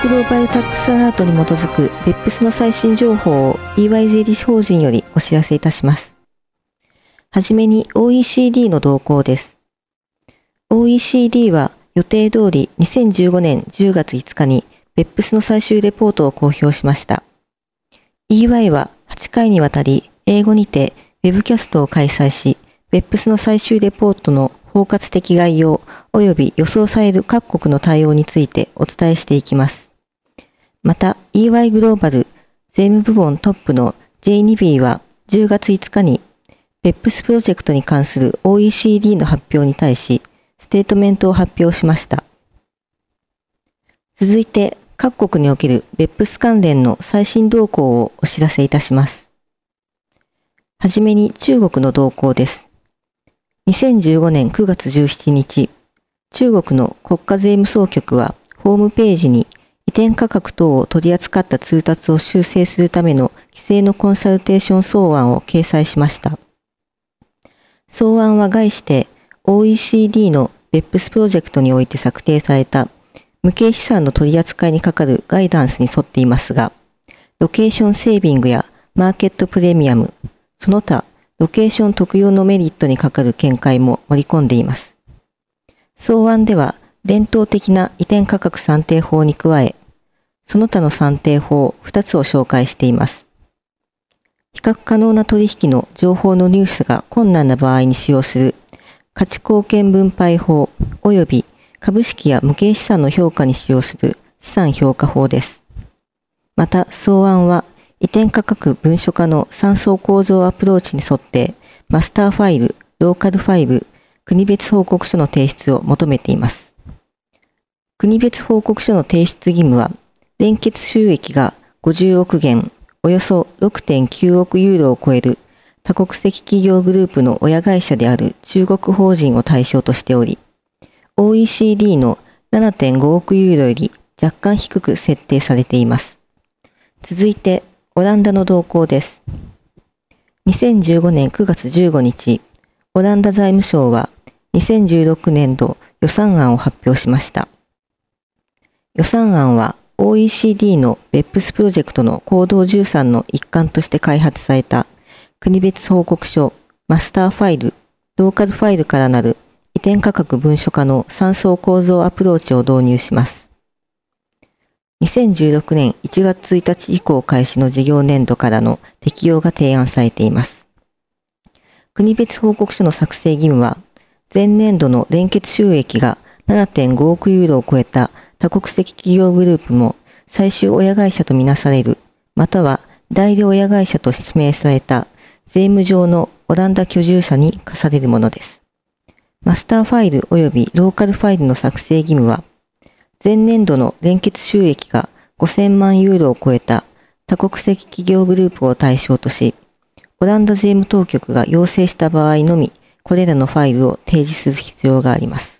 グローバルタックスアラートに基づく BEPS の最新情報を EY 税理士法人よりお知らせいたします。はじめに OECD の動向です。OECD は予定通り2015年10月5日に BEPS の最終レポートを公表しました。EY は8回にわたり英語にて Web キャストを開催し、BEPS の最終レポートの包括的概要及び予想される各国の対応についてお伝えしていきます。また EY グローバル税務部門トップの J2B は10月5日に BEPS プロジェクトに関する OECD の発表に対しステートメントを発表しました。続いて各国における BEPS 関連の最新動向をお知らせいたします。はじめに中国の動向です。2015年9月17日、中国の国家税務総局はホームページに移転価格等を取り扱った通達を修正するための規制のコンサルテーション草案を掲載しました。草案は概して OECD の BEPS プロジェクトにおいて策定された無形資産の取り扱いにかかるガイダンスに沿っていますが、ロケーションセービングやマーケットプレミアム、その他ロケーション特有のメリットにかかる見解も盛り込んでいます。草案では伝統的な移転価格算定法に加え、その他の算定法2つを紹介しています。比較可能な取引の情報の入手が困難な場合に使用する価値貢献分配法及び株式や無形資産の評価に使用する資産評価法です。また、草案は移転価格文書化の三層構造アプローチに沿って、マスターファイル、ローカルファイル、国別報告書の提出を求めています。国別報告書の提出義務は、連結収益が50億元、およそ6.9億ユーロを超える多国籍企業グループの親会社である中国法人を対象としており、OECD の7.5億ユーロより若干低く設定されています。続いて、オランダの動向です。2015年9月15日、オランダ財務省は2016年度予算案を発表しました。予算案は OECD の BEPS プロジェクトの行動13の一環として開発された国別報告書、マスターファイル、ローカルファイルからなる移転価格文書化の3層構造アプローチを導入します。2016年1月1日以降開始の事業年度からの適用が提案されています。国別報告書の作成義務は、前年度の連結収益が7.5億ユーロを超えた多国籍企業グループも最終親会社とみなされる、または代理親会社と指名された税務上のオランダ居住者に課されるものです。マスターファイル及びローカルファイルの作成義務は、前年度の連結収益が5000万ユーロを超えた多国籍企業グループを対象とし、オランダ税務当局が要請した場合のみ、これらのファイルを提示する必要があります。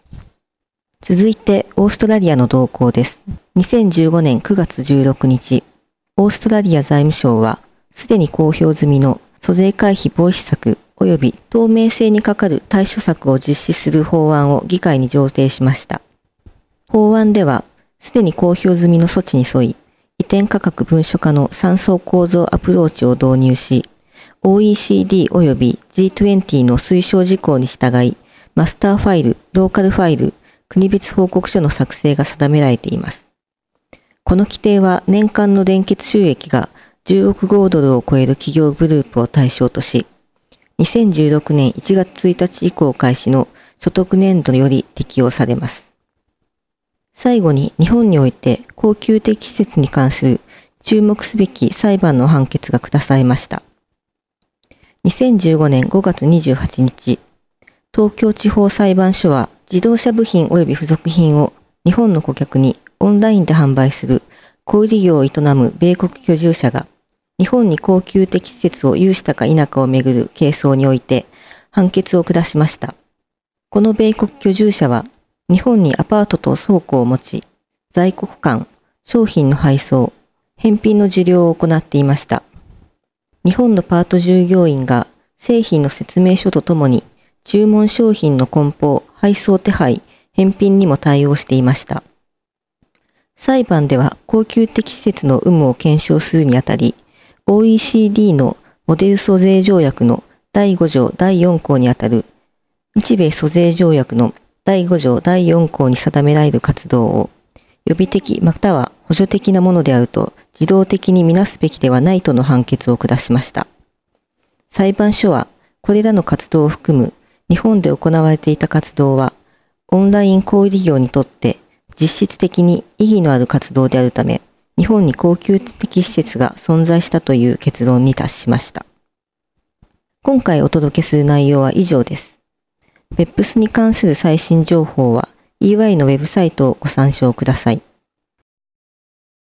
続いて、オーストラリアの動向です。2015年9月16日、オーストラリア財務省は、すでに公表済みの租税回避防止策及び透明性にかかる対処策を実施する法案を議会に上呈しました。法案では、すでに公表済みの措置に沿い、移転価格文書化の三層構造アプローチを導入し、OECD 及び G20 の推奨事項に従い、マスターファイル、ローカルファイル、国別報告書の作成が定められています。この規定は年間の連結収益が10億5ドルを超える企業グループを対象とし、2016年1月1日以降開始の所得年度より適用されます。最後に日本において恒久的施設に関する注目すべき裁判の判決が下されました。2015年5月28日、東京地方裁判所は自動車部品及び付属品を日本の顧客にオンラインで販売する小売業を営む米国居住者が日本に恒久的施設を有したか否かをめぐる係争において判決を下しました。この米国居住者は日本にアパートと倉庫を持ち、在庫保管、商品の配送、返品の受領を行っていました。日本のパート従業員が製品の説明書とともに注文商品の梱包、配送手配、返品にも対応していました。裁判では恒久的施設の有無を検証するにあたり、OECD のモデル租税条約の第5条第4項にあたる日米租税条約の第5条第4項に定められる活動を予備的または補助的なものであると自動的にみなすべきではないとの判決を下しました。裁判所はこれらの活動を含む日本で行われていた活動はオンライン小売業にとって実質的に意義のある活動であるため、日本に高級的施設が存在したという結論に達しました。今回お届けする内容は以上です。別府スに関する最新情報は EY のウェブサイトをご参照ください。